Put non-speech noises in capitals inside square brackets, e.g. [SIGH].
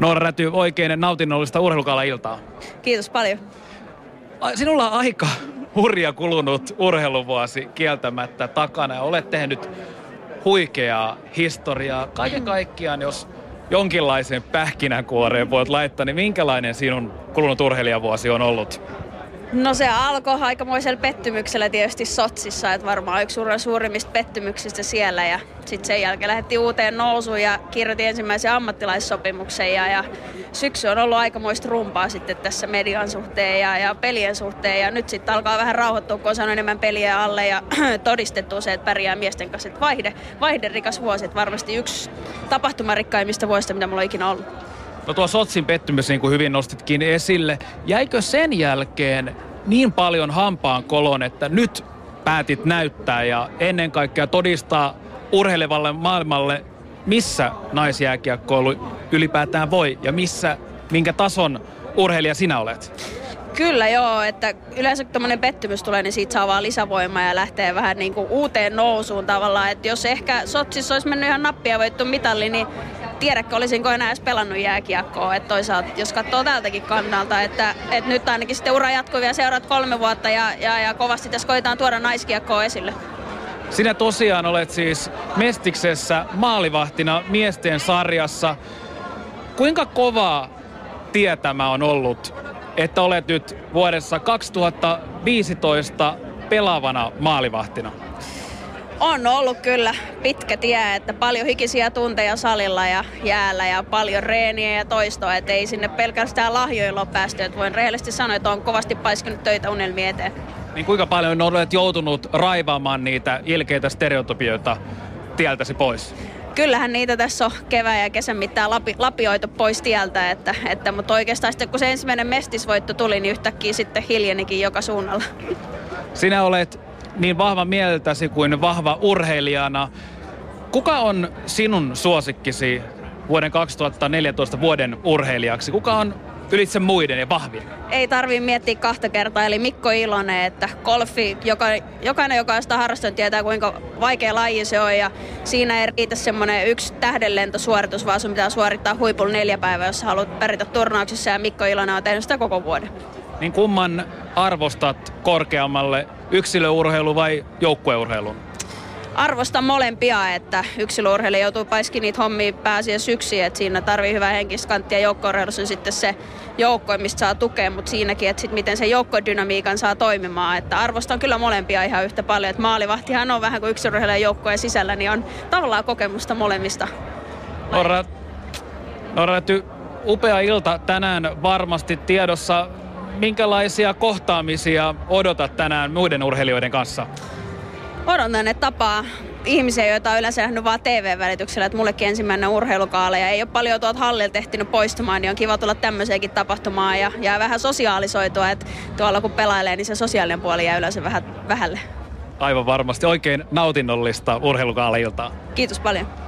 Noora Räty, oikein nautinnollista urheilukaala-iltaa. Kiitos paljon. Sinulla on aika hurja kulunut urheiluvuosi kieltämättä takana ja olet tehnyt huikeaa historiaa. Kaiken kaikkiaan, jos jonkinlaisen pähkinänkuoreen voit laittaa, niin minkälainen sinun kulunut urheilijavuosi on ollut? No se alkoi aikamoisella pettymyksellä tietysti Sotsissa, että varmaan yksi suurimmista pettymyksistä siellä ja sitten sen jälkeen lähdettiin uuteen nousuun ja kirjoitin ensimmäisen ammattilaissopimuksen ja, ja syksy on ollut aikamoista rumpaa sitten tässä median suhteen ja, ja pelien suhteen ja nyt sitten alkaa vähän rauhoittua, kun on saanut enemmän peliä alle ja [CLEARS THROAT] todistettu se, että pärjää miesten kanssa. Että vaihde, vaihderikas vuosi, että varmasti yksi tapahtumarikkaimmista vuosista, mitä mulla on ikinä ollut. No tuo Sotsin pettymys, niin kuin hyvin nostitkin esille, jäikö sen jälkeen niin paljon hampaan kolon, että nyt päätit näyttää ja ennen kaikkea todistaa urheilevalle maailmalle, missä naisjääkiekkoilu ylipäätään voi ja missä, minkä tason urheilija sinä olet? Kyllä joo, että yleensä kun tämmöinen pettymys tulee, niin siitä saa vaan lisävoimaa ja lähtee vähän niin kuin uuteen nousuun tavallaan. Että jos ehkä Sotsissa olisi mennyt ihan nappia voittu mitalli, niin tiedäkö olisinko enää edes pelannut jääkiekkoa. Että toisaalta, jos katsoo tältäkin kannalta, että, että nyt ainakin sitten ura jatkuu vielä seuraat kolme vuotta ja, ja, ja kovasti tässä koetaan tuoda naiskiekkoa esille. Sinä tosiaan olet siis Mestiksessä maalivahtina miesten sarjassa. Kuinka kovaa tietämä on ollut, että olet nyt vuodessa 2015 pelaavana maalivahtina? On ollut kyllä pitkä tie, että paljon hikisiä tunteja salilla ja jäällä ja paljon reeniä ja toistoa, että ei sinne pelkästään lahjoilla ole päästy. Että voin rehellisesti sanoa, että on kovasti paiskinut töitä unelmien eteen. Niin kuinka paljon olet joutunut raivaamaan niitä ilkeitä stereotypioita tieltäsi pois? Kyllähän niitä tässä on kevään ja kesän mittaan lapi, lapioitu pois tieltä, että, että, mutta oikeastaan sitten kun se ensimmäinen mestisvoitto tuli, niin yhtäkkiä sitten hiljenikin joka suunnalla. Sinä olet niin vahva mieltäsi kuin vahva urheilijana. Kuka on sinun suosikkisi vuoden 2014 vuoden urheilijaksi? Kuka on ylitse muiden ja vahvin? Ei tarvi miettiä kahta kertaa, eli Mikko Ilonen, että golfi, joka, jokainen, joka on sitä harrastanut, tietää kuinka vaikea laji se on, ja siinä ei riitä semmoinen yksi tähdenlentosuoritus, vaan sun pitää suorittaa huipulla neljä päivää, jos haluat pärjätä turnauksissa, ja Mikko Ilonen on tehnyt sitä koko vuoden. Niin kumman arvostat korkeammalle, yksilöurheilu vai joukkueurheilun? arvostan molempia, että yksilöurheilija joutuu paiskin niitä hommia pääsiä syksiin, että siinä tarvii hyvää henkistä kanttia joukkourheilussa on sitten se joukko, mistä saa tukea, mutta siinäkin, että sit miten se joukkodynamiikan saa toimimaan. Että arvostan kyllä molempia ihan yhtä paljon, että maalivahtihan on vähän kuin yksilöurheilija joukkojen sisällä, niin on tavallaan kokemusta molemmista. Norra, Norra upea ilta tänään varmasti tiedossa. Minkälaisia kohtaamisia odotat tänään muiden urheilijoiden kanssa? odotan, että tapaa ihmisiä, joita on yleensä nähnyt vaan TV-välityksellä, että mullekin ensimmäinen urheilukaala ja ei ole paljon tuolta hallilta ehtinyt poistumaan, niin on kiva tulla tämmöiseenkin tapahtumaan ja, ja vähän sosiaalisoitua, että tuolla kun pelailee, niin se sosiaalinen puoli jää yleensä vähän vähälle. Aivan varmasti oikein nautinnollista urheilukaala-iltaa. Kiitos paljon.